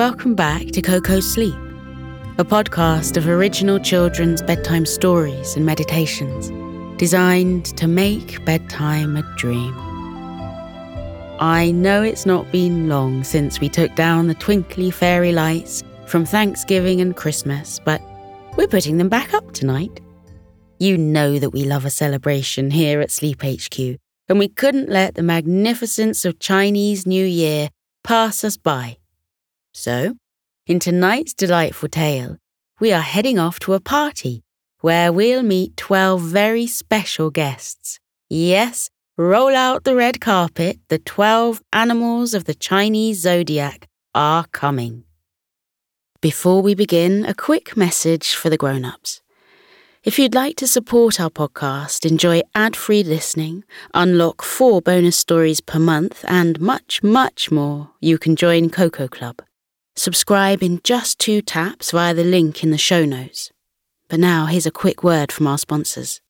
welcome back to Koko Sleep, a podcast of original children's bedtime stories and meditations designed to make bedtime a dream. I know it's not been long since we took down the twinkly fairy lights from Thanksgiving and Christmas, but we're putting them back up tonight. You know that we love a celebration here at Sleep HQ, and we couldn't let the magnificence of Chinese New Year pass us by. So, in tonight's delightful tale, we are heading off to a party where we'll meet 12 very special guests. Yes, roll out the red carpet, the 12 animals of the Chinese zodiac are coming. Before we begin, a quick message for the grown ups. If you'd like to support our podcast, enjoy ad free listening, unlock four bonus stories per month, and much, much more, you can join Koko Club. Subscribe in just two taps via the link in the show notes. But now, here's a quick word from our sponsors.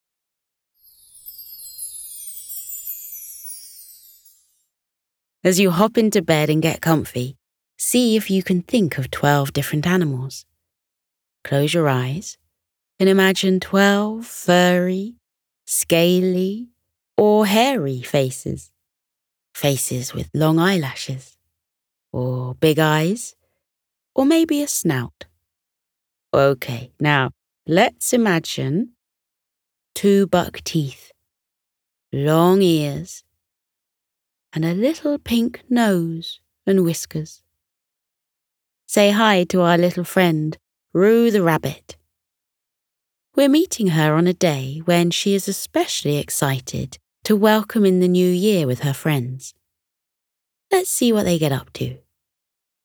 As you hop into bed and get comfy, see if you can think of 12 different animals. Close your eyes and imagine 12 furry, scaly, or hairy faces. Faces with long eyelashes, or big eyes, or maybe a snout. Okay, now let's imagine two buck teeth, long ears, and a little pink nose and whiskers. Say hi to our little friend, Rou the rabbit. We're meeting her on a day when she is especially excited to welcome in the new year with her friends. Let's see what they get up to.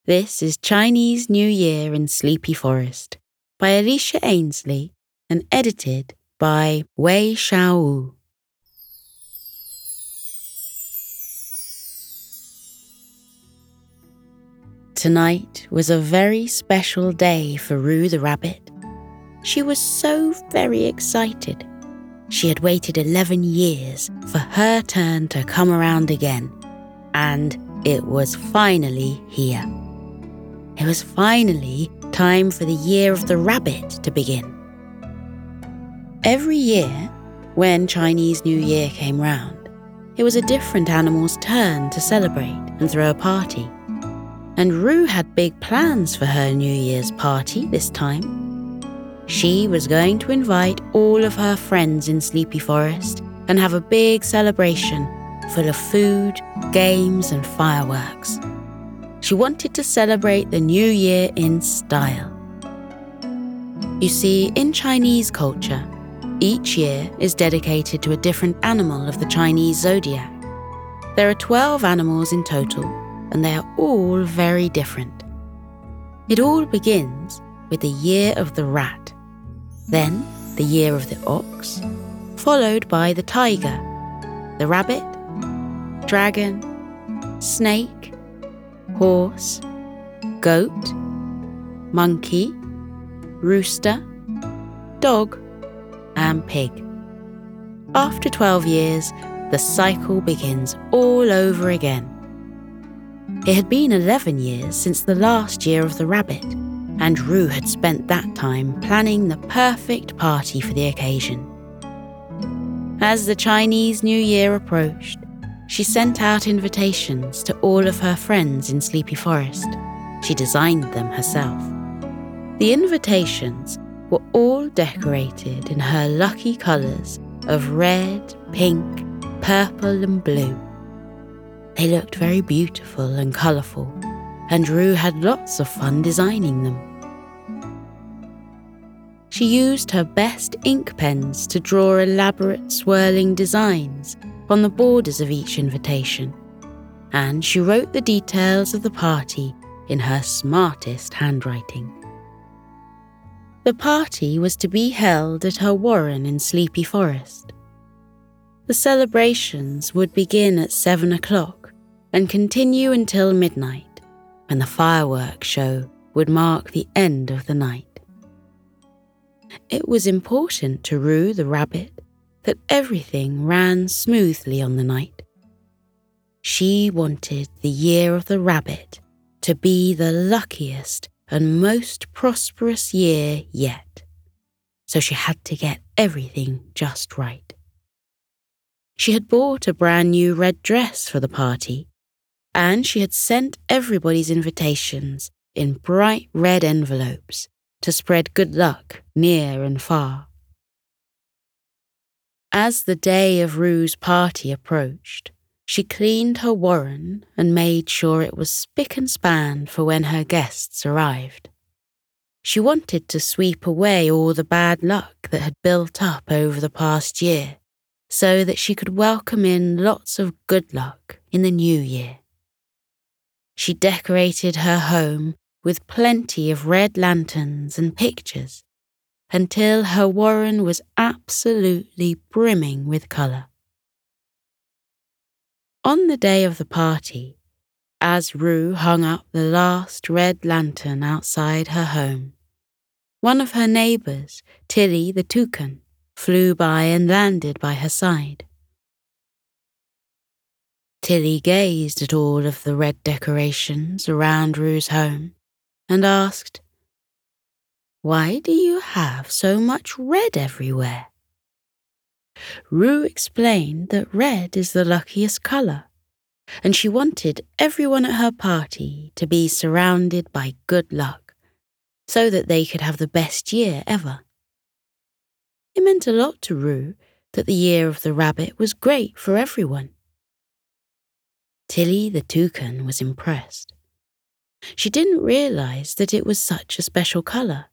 This is Chinese New Year in Sleepy Forest by Elisha Ainsley and edited by Wei Xiaoyu. Tonight was a very special day for Rou the rabbit. She was so very excited. She had waited 11 years for her turn to come around again, and it was finally here. It was finally time for the year of the rabbit to begin. Every year, when Chinese New Year came round, it was a different animal's turn to celebrate and throw a party. And Rou had big plans for her New Year's party this time. She was going to invite all of her friends in Sleepy Forest and have a big celebration full of food, games, and fireworks. She wanted to celebrate the new year in style. You see, in Chinese culture, each year is dedicated to a different animal of the Chinese zodiac. There are 12 animals in total, and they are all very different. It all begins with the year of the rat, then the year of the ox, followed by the tiger, the rabbit, dragon, snake, horse, goat, monkey, rooster, dog, and pig. After 12 years, the cycle begins all over again. It had been 11 years since the last year of the rabbit, and Rou had spent that time planning the perfect party for the occasion. As the Chinese New Year approached, she sent out invitations to all of her friends in Sleepy Forest. She designed them herself. The invitations were all decorated in her lucky colours of red, pink, purple, and blue. They looked very beautiful and colourful, and Rou had lots of fun designing them. She used her best ink pens to draw elaborate swirling designs on the borders of each invitation, and she wrote the details of the party in her smartest handwriting. The party was to be held at her warren in Sleepy Forest. The celebrations would begin at seven o'clock and continue until midnight, when the fireworks show would mark the end of the night. It was important to Rou the rabbit that everything ran smoothly on the night. She wanted the year of the rabbit to be the luckiest and most prosperous year yet. So she had to get everything just right. She had bought a brand new red dress for the party, and she had sent everybody's invitations in bright red envelopes to spread good luck near and far. As the day of Rou's party approached, she cleaned her warren and made sure it was spick and span for when her guests arrived. She wanted to sweep away all the bad luck that had built up over the past year so that she could welcome in lots of good luck in the new year. She decorated her home with plenty of red lanterns and pictures until her warren was absolutely brimming with colour. On the day of the party, as Rou hung up the last red lantern outside her home, one of her neighbours, Tilly the toucan, flew by and landed by her side. Tilly gazed at all of the red decorations around Rou's home and asked, Why do you have so much red everywhere? Rou explained that red is the luckiest colour, and she wanted everyone at her party to be surrounded by good luck, so that they could have the best year ever. It meant a lot to Rou that the year of the rabbit was great for everyone. Tilly the toucan was impressed. She didn't realize that it was such a special colour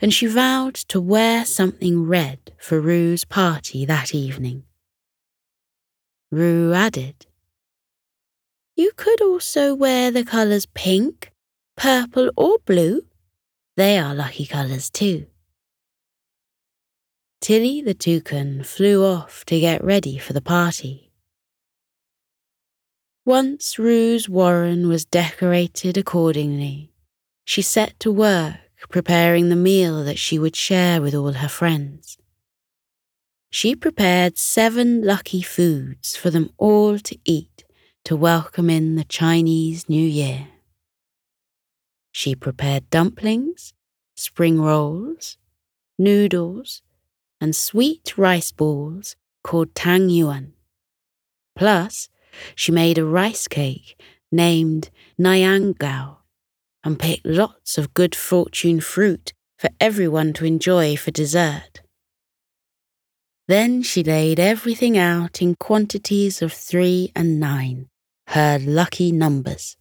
and she vowed to wear something red for Rou's party that evening. Rou added, You could also wear the colours pink, purple, or blue. They are lucky colours too. Tilly the toucan flew off to get ready for the party. Once Rou's warren was decorated accordingly, she set to work preparing the meal that she would share with all her friends. She prepared seven lucky foods for them all to eat to welcome in the Chinese New Year. She prepared dumplings, spring rolls, noodles, and sweet rice balls called tang yuan. Plus, she made a rice cake named Niangao and picked lots of good fortune fruit for everyone to enjoy for dessert. Then she laid everything out in quantities of three and nine, her lucky numbers.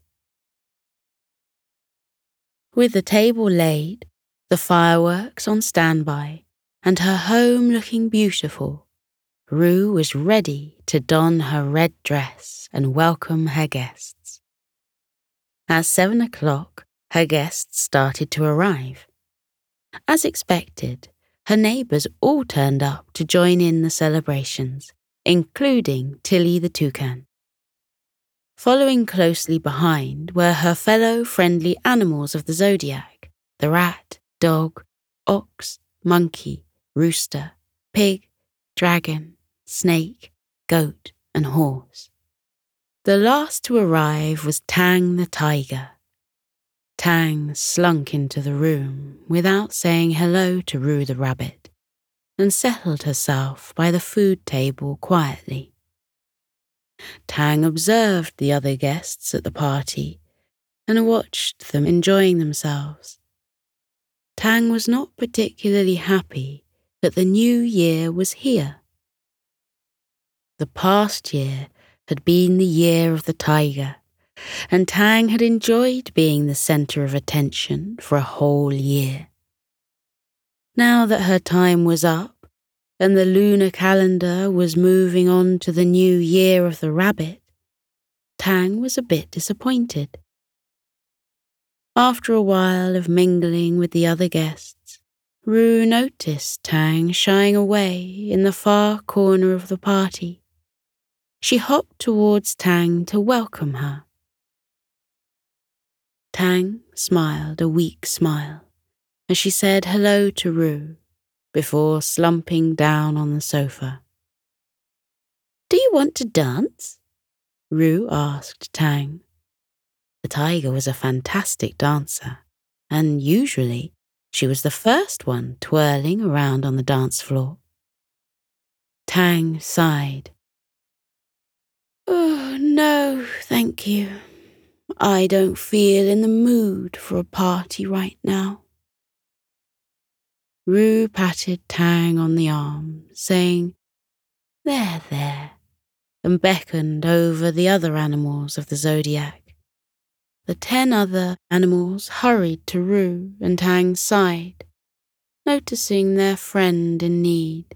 With the table laid, the fireworks on standby, and her home looking beautiful, Rou was ready to don her red dress and welcome her guests. At seven o'clock, her guests started to arrive. As expected, her neighbours all turned up to join in the celebrations, including Tilly the toucan. Following closely behind were her fellow friendly animals of the zodiac the rat, dog, ox, monkey, rooster, pig, dragon, snake, goat, and horse. The last to arrive was Tang the tiger, Tang slunk into the room without saying hello to Rou the rabbit and settled herself by the food table quietly. Tang observed the other guests at the party and watched them enjoying themselves. Tang was not particularly happy that the new year was here. The past year had been the year of the tiger, and Tang had enjoyed being the centre of attention for a whole year. Now that her time was up, and the lunar calendar was moving on to the new year of the rabbit, Tang was a bit disappointed. After a while of mingling with the other guests, Rou noticed Tang shying away in the far corner of the party. She hopped towards Tang to welcome her. Tang smiled a weak smile as she said hello to Rou before slumping down on the sofa. Do you want to dance? Rou asked Tang. The tiger was a fantastic dancer, and usually she was the first one twirling around on the dance floor. Tang sighed. Oh, no, thank you. I don't feel in the mood for a party right now. Rou patted Tang on the arm, saying, There, there, and beckoned over the other animals of the zodiac. The ten other animals hurried to Rou and Tang's side, noticing their friend in need.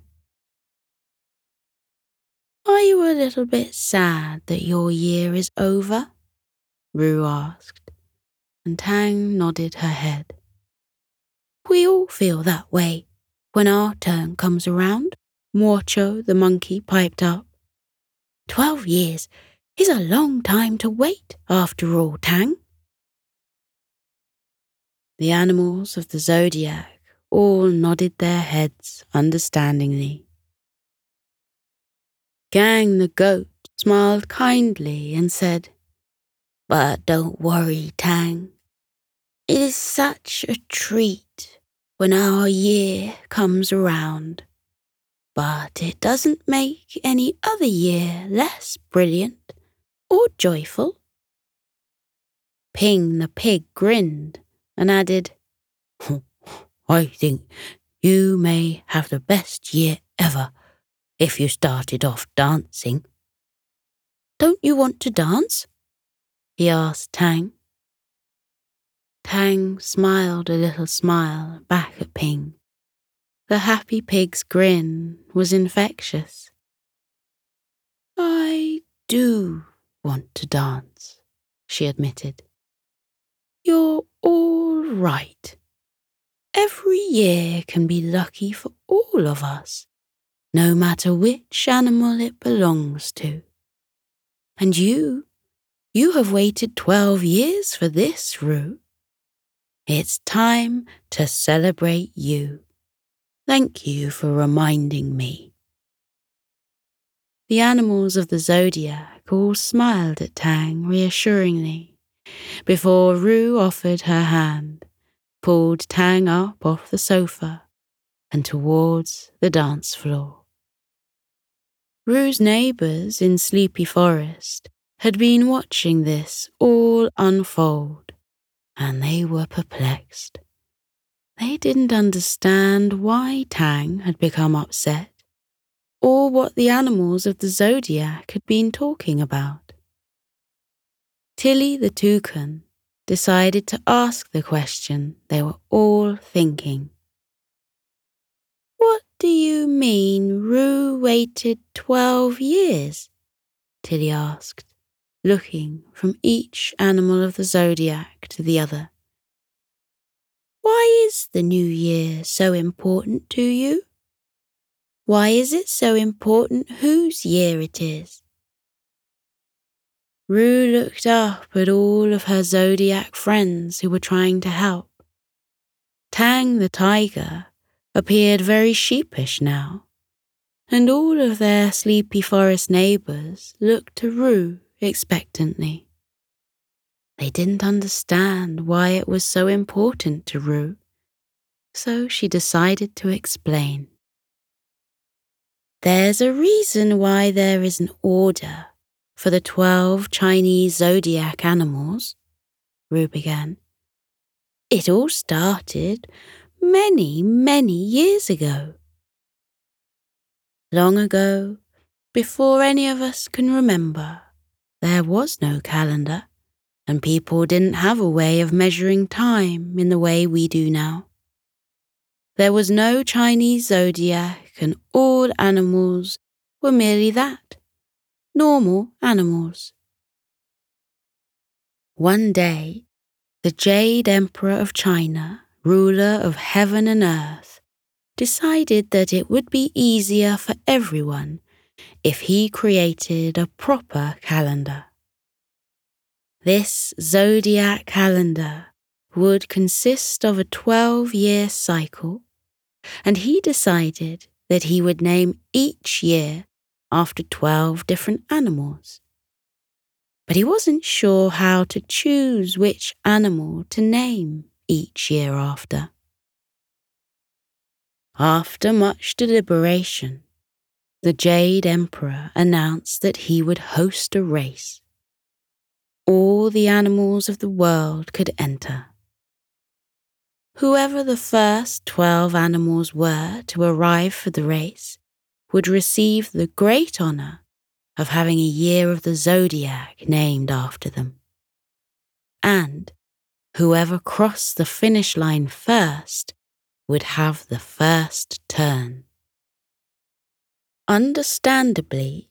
Are you a little bit sad that your year is over? Rou asked, and Tang nodded her head. We all feel that way when our turn comes around, Morcho the monkey piped up. Twelve years is a long time to wait, after all, Tang. The animals of the zodiac all nodded their heads understandingly. Gang the goat smiled kindly and said, But don't worry, Tang. It is such a treat when our year comes around. But it doesn't make any other year less brilliant or joyful. Ping the pig grinned and added, I think you may have the best year ever if you started off dancing. Don't you want to dance? He asked Tang. Tang smiled a little smile back at Ping. The happy pig's grin was infectious. I do want to dance, she admitted. You're all right. Every year can be lucky for all of us, no matter which animal it belongs to. And you, you have waited twelve years for this, Rou. It's time to celebrate you. Thank you for reminding me. The animals of the zodiac all smiled at Tang reassuringly before Rou offered her hand, pulled Tang up off the sofa and towards the dance floor. Rou's neighbours in Sleepy Forest had been watching this all unfold and they were perplexed. They didn't understand why Tang had become upset or what the animals of the zodiac had been talking about. Tilly the toucan decided to ask the question they were all thinking. What do you mean Rou waited twelve years? Tilly asked looking from each animal of the zodiac to the other. Why is the new year so important to you? Why is it so important whose year it is? Rou looked up at all of her zodiac friends who were trying to help. Tang the tiger appeared very sheepish now, and all of their sleepy forest neighbours looked to Rou expectantly. They didn't understand why it was so important to Rou, so she decided to explain. There's a reason why there is an order for the twelve Chinese zodiac animals, Rou began. It all started many, many years ago. Long ago, before any of us can remember, there was no calendar, and people didn't have a way of measuring time in the way we do now. There was no Chinese zodiac, and all animals were merely that normal animals. One day, the Jade Emperor of China, ruler of heaven and earth, decided that it would be easier for everyone if he created a proper calendar. This zodiac calendar would consist of a 12 year cycle, and he decided that he would name each year after 12 different animals. but he wasn't sure how to choose which animal to name each year after. After much deliberation, the Jade Emperor announced that he would host a race. All the animals of the world could enter. Whoever the first twelve animals were to arrive for the race would receive the great honour of having a year of the zodiac named after them. And whoever crossed the finish line first would have the first turn. Understandably,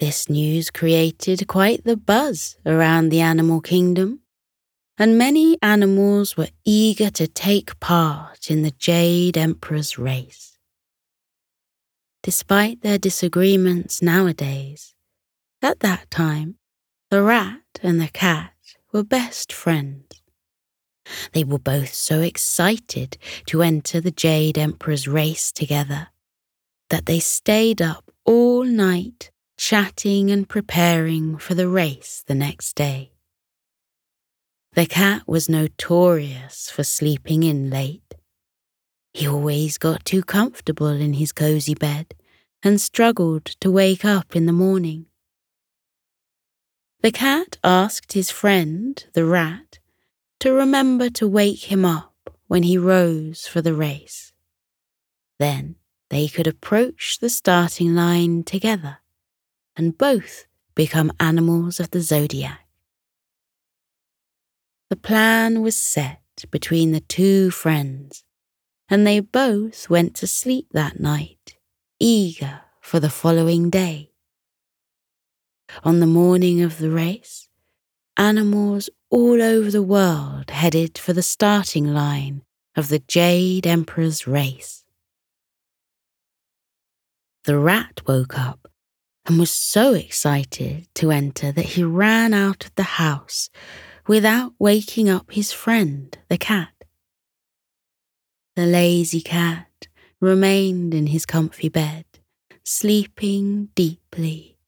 this news created quite the buzz around the animal kingdom, and many animals were eager to take part in the Jade Emperor's race. Despite their disagreements nowadays, at that time, the rat and the cat were best friends. They were both so excited to enter the Jade Emperor's race together that they stayed up all night chatting and preparing for the race the next day. The cat was notorious for sleeping in late. He always got too comfortable in his cosy bed and struggled to wake up in the morning. The cat asked his friend, the rat, to remember to wake him up when he rose for the race. Then they could approach the starting line together and both become animals of the zodiac. The plan was set between the two friends, and they both went to sleep that night, eager for the following day. On the morning of the race, animals all over the world headed for the starting line of the Jade Emperor's race. The rat woke up and was so excited to enter that he ran out of the house without waking up his friend, the cat. The lazy cat remained in his comfy bed, sleeping deeply,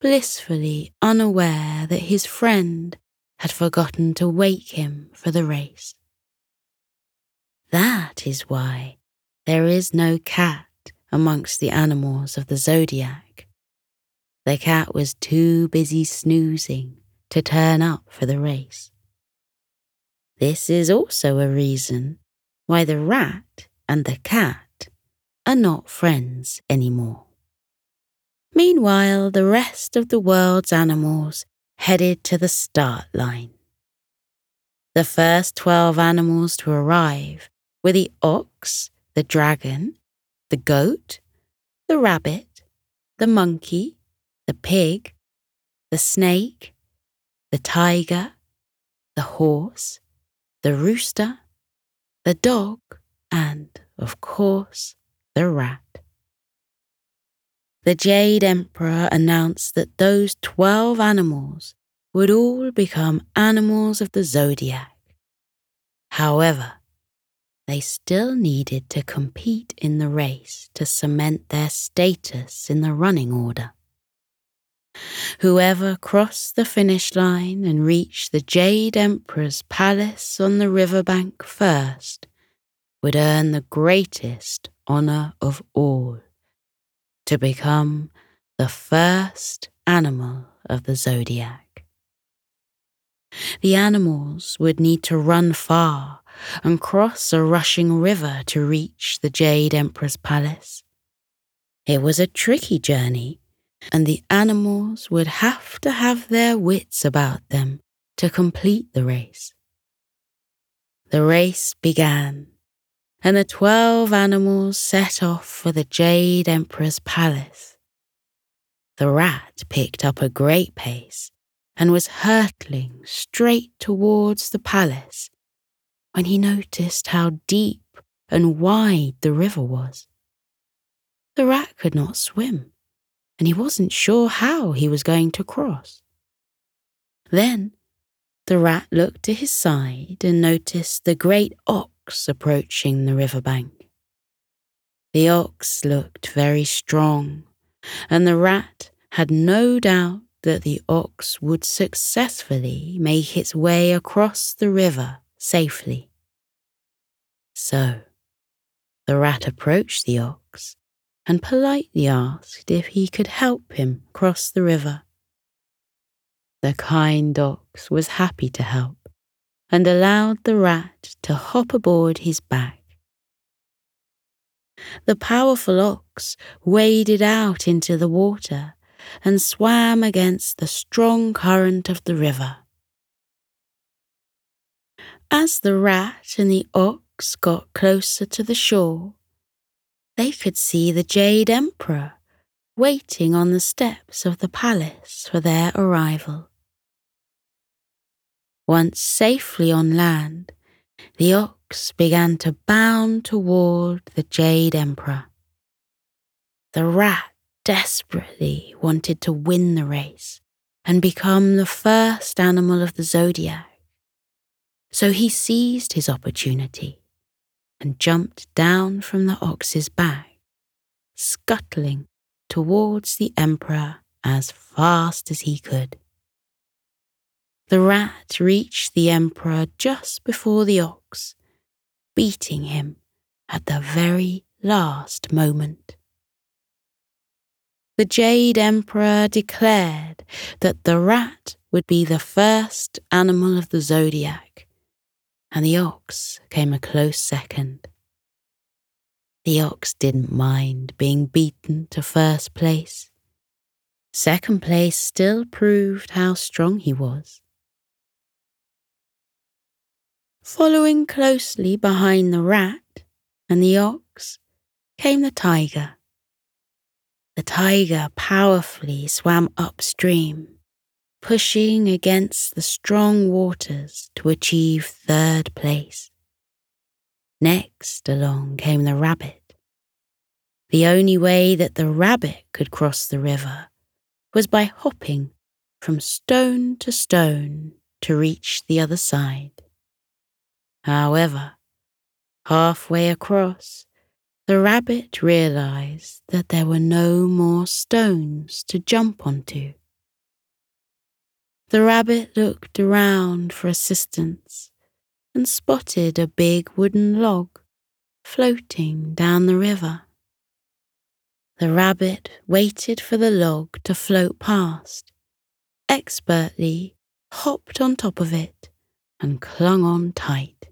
blissfully unaware that his friend had forgotten to wake him for the race. That is why there is no cat amongst the animals of the zodiac. The cat was too busy snoozing to turn up for the race. This is also a reason why the rat and the cat are not friends anymore. Meanwhile, the rest of the world's animals headed to the start line. The first 12 animals to arrive were the ox, the dragon, the goat, the rabbit, the monkey, the pig, the snake, the tiger, the horse, the rooster, the dog, and, of course, the rat. The Jade Emperor announced that those twelve animals would all become animals of the zodiac. However, they still needed to compete in the race to cement their status in the running order. Whoever crossed the finish line and reached the Jade Emperor's palace on the riverbank first would earn the greatest honour of all to become the first animal of the zodiac. The animals would need to run far and cross a rushing river to reach the Jade Emperor's palace. It was a tricky journey and the animals would have to have their wits about them to complete the race. The race began, and the twelve animals set off for the Jade Emperor's palace. The rat picked up a great pace and was hurtling straight towards the palace when he noticed how deep and wide the river was. The rat could not swim and he wasn't sure how he was going to cross. Then the rat looked to his side and noticed the great ox approaching the river bank. The ox looked very strong, and the rat had no doubt that the ox would successfully make its way across the river safely. So, the rat approached the ox and politely asked if he could help him cross the river. The kind ox was happy to help and allowed the rat to hop aboard his back. The powerful ox waded out into the water and swam against the strong current of the river. As the rat and the ox got closer to the shore, they could see the Jade Emperor waiting on the steps of the palace for their arrival. Once safely on land, the ox began to bound toward the Jade Emperor. The rat desperately wanted to win the race and become the first animal of the zodiac. So he seized his opportunity and jumped down from the ox's back, scuttling towards the emperor as fast as he could. The rat reached the emperor just before the ox, beating him at the very last moment. The Jade Emperor declared that the rat would be the first animal of the zodiac, and the ox came a close second. The ox didn't mind being beaten to first place. Second place still proved how strong he was. Following closely behind the rat and the ox came the tiger. The tiger powerfully swam upstream, pushing against the strong waters to achieve third place. Next along came the rabbit. The only way that the rabbit could cross the river was by hopping from stone to stone to reach the other side. However, halfway across, the rabbit realized that there were no more stones to jump onto. The rabbit looked around for assistance and spotted a big wooden log floating down the river. The rabbit waited for the log to float past, expertly hopped on top of it, and clung on tight.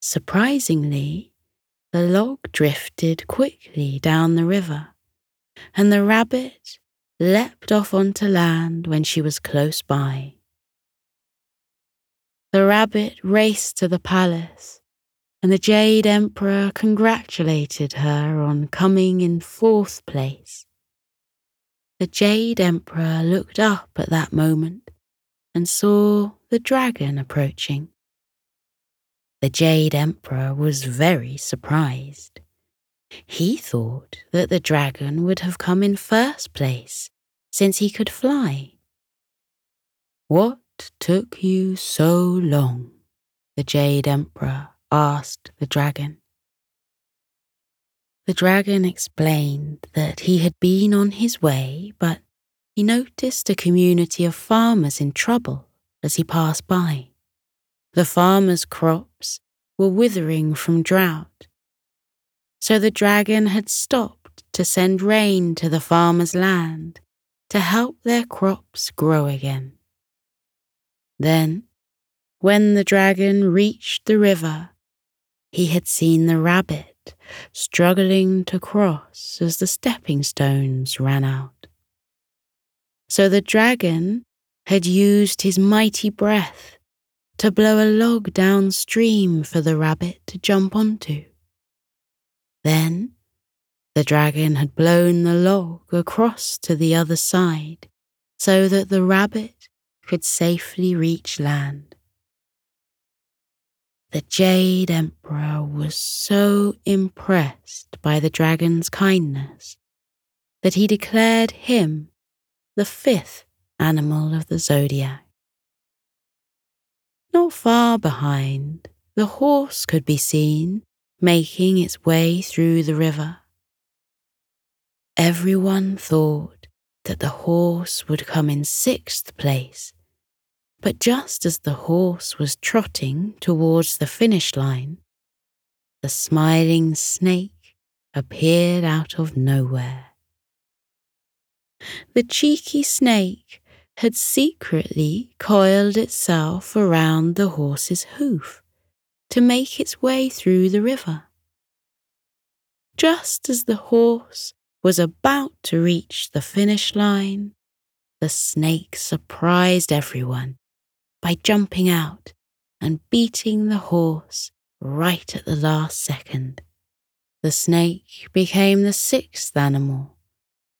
Surprisingly, the log drifted quickly down the river, and the rabbit leapt off onto land when she was close by. The rabbit raced to the palace, and the Jade Emperor congratulated her on coming in fourth place. The Jade Emperor looked up at that moment and saw the dragon approaching. The Jade Emperor was very surprised. He thought that the dragon would have come in first place, since he could fly. What took you so long? The Jade Emperor asked the dragon. The dragon explained that he had been on his way, but he noticed a community of farmers in trouble as he passed by. The farmers' crops were withering from drought. So the dragon had stopped to send rain to the farmers' land to help their crops grow again. Then, when the dragon reached the river, he had seen the rabbit struggling to cross as the stepping stones ran out. So the dragon had used his mighty breath to blow a log downstream for the rabbit to jump onto. Then the dragon had blown the log across to the other side so that the rabbit could safely reach land. The Jade Emperor was so impressed by the dragon's kindness that he declared him the fifth animal of the zodiac. Not far behind, the horse could be seen making its way through the river. Everyone thought that the horse would come in sixth place. But just as the horse was trotting towards the finish line, the smiling snake appeared out of nowhere. The cheeky snake had secretly coiled itself around the horse's hoof to make its way through the river. Just as the horse was about to reach the finish line, the snake surprised everyone by jumping out and beating the horse right at the last second. The snake became the sixth animal,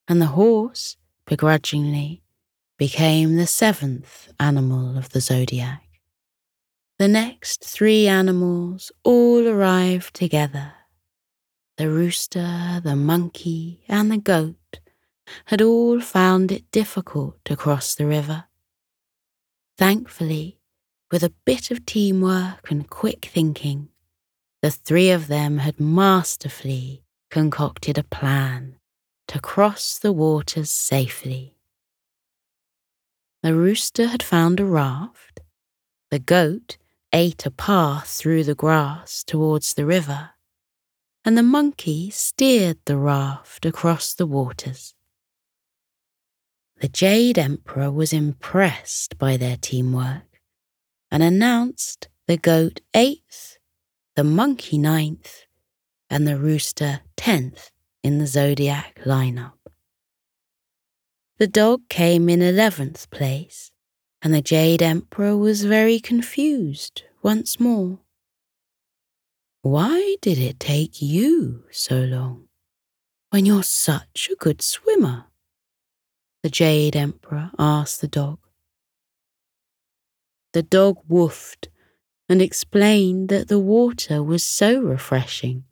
and the horse, begrudgingly, became the seventh animal of the zodiac. The next three animals all arrived together. The rooster, the monkey, and the goat had all found it difficult to cross the river. Thankfully, with a bit of teamwork and quick thinking, the three of them had masterfully concocted a plan to cross the waters safely. The rooster had found a raft, the goat ate a path through the grass towards the river, and the monkey steered the raft across the waters. The Jade Emperor was impressed by their teamwork and announced the goat eighth, the monkey ninth, and the rooster tenth in the zodiac lineup. The dog came in eleventh place, and the Jade Emperor was very confused once more. Why did it take you so long when you're such a good swimmer? the Jade Emperor asked the dog. The dog woofed and explained that the water was so refreshing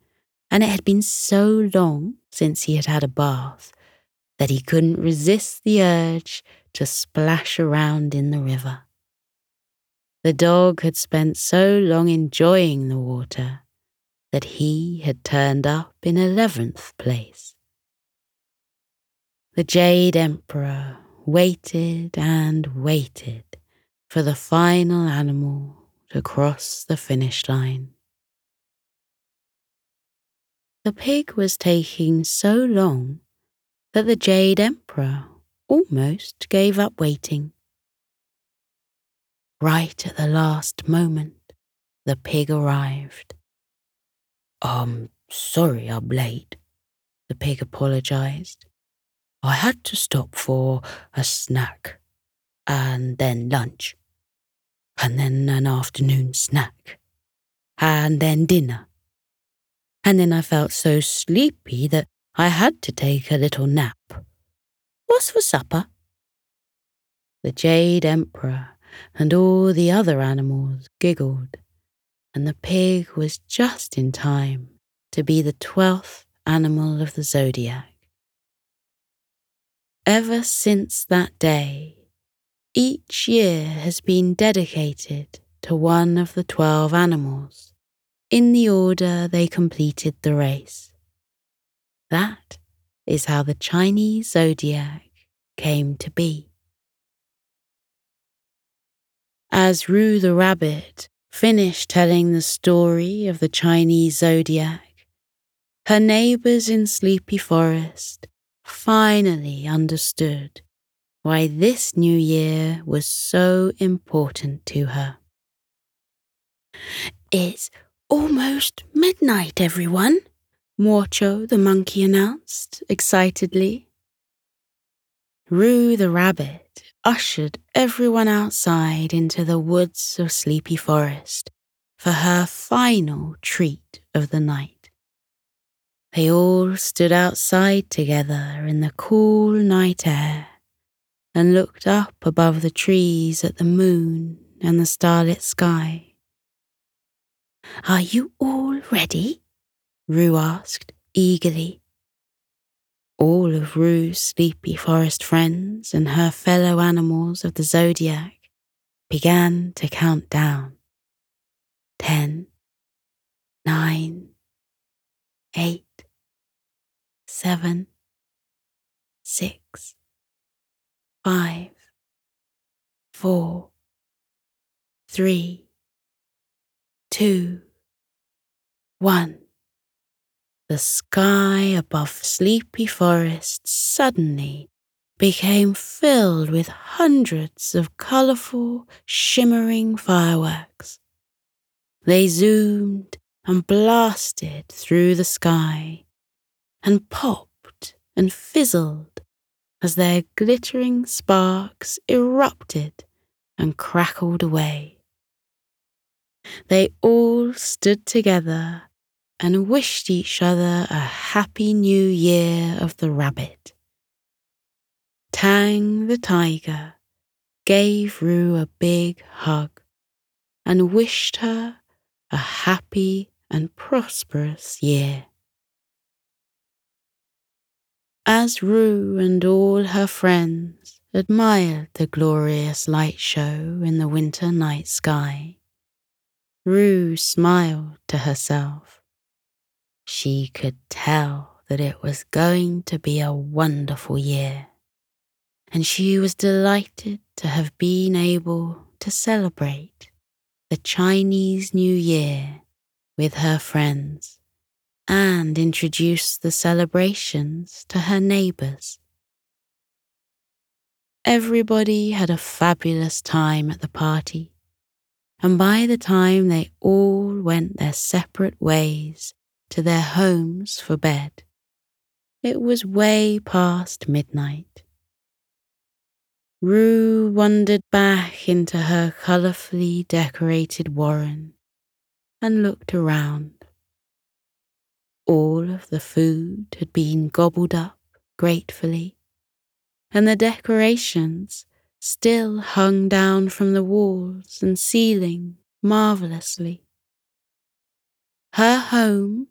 and it had been so long since he had had a bath that he couldn't resist the urge to splash around in the river. The dog had spent so long enjoying the water that he had turned up in eleventh place. The Jade Emperor waited and waited for the final animal to cross the finish line. The pig was taking so long that the Jade Emperor almost gave up waiting. Right at the last moment, the pig arrived. I'm sorry I'm late, the pig apologized. I had to stop for a snack, and then lunch, and then an afternoon snack, and then dinner. And then I felt so sleepy that I had to take a little nap. What's for supper? The Jade Emperor and all the other animals giggled, and the pig was just in time to be the twelfth animal of the zodiac. Ever since that day, each year has been dedicated to one of the twelve animals in the order they completed the race. That is how the Chinese zodiac came to be. As Rou the rabbit finished telling the story of the Chinese zodiac, her neighbors in Sleepy Forest finally understood why this new year was so important to her. It's almost midnight, everyone, Morcho the monkey announced excitedly. Rou the rabbit ushered everyone outside into the woods of Sleepy Forest for her final treat of the night. They all stood outside together in the cool night air and looked up above the trees at the moon and the starlit sky. Are you all ready? Rou asked eagerly. All of Rou's sleepy forest friends and her fellow animals of the zodiac began to count down. Ten, nine, eight, seven, six, five, four, three, two, one. The sky above Sleepy Forest suddenly became filled with hundreds of colourful, shimmering fireworks. They zoomed and blasted through the sky and popped and fizzled as their glittering sparks erupted and crackled away. They all stood together and wished each other a happy new year of the rabbit. Tang the tiger gave Rou a big hug and wished her a happy and prosperous year. As Rou and all her friends admired the glorious light show in the winter night sky, Rou smiled to herself. She could tell that it was going to be a wonderful year, and she was delighted to have been able to celebrate the Chinese New Year with her friends and introduce the celebrations to her neighbours. Everybody had a fabulous time at the party, and by the time they all went their separate ways to their homes for bed, it was way past midnight. Rou wandered back into her colourfully decorated warren and looked around. All of the food had been gobbled up gratefully, and the decorations still hung down from the walls and ceiling marvellously. Her home,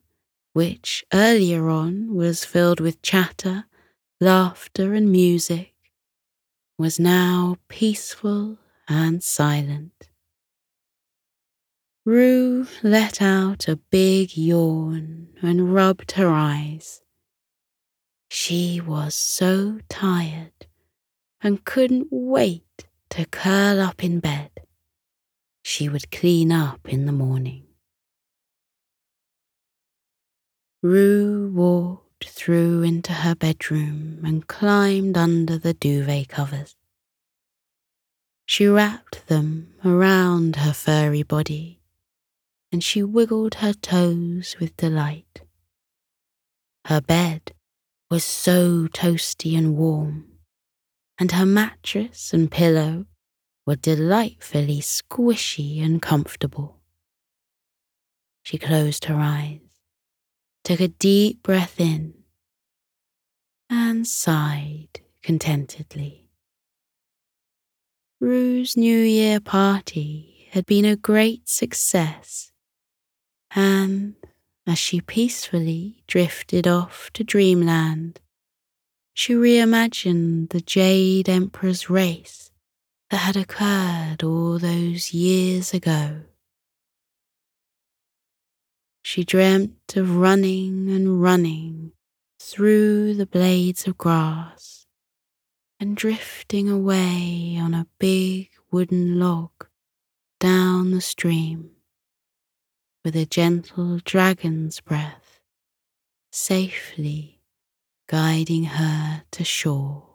which earlier on was filled with chatter, laughter, and music, was now peaceful and silent. Rou let out a big yawn and rubbed her eyes. She was so tired and couldn't wait to curl up in bed. She would clean up in the morning. Rou walked through into her bedroom and climbed under the duvet covers. She wrapped them around her furry body and she wiggled her toes with delight. Her bed was so toasty and warm, and her mattress and pillow were delightfully squishy and comfortable. She closed her eyes, took a deep breath in, and sighed contentedly. Rou's New Year party had been a great success and as she peacefully drifted off to dreamland, she reimagined the Jade Emperor's race that had occurred all those years ago. She dreamt of running and running through the blades of grass and drifting away on a big wooden log down the stream with a gentle dragon's breath, safely guiding her to shore.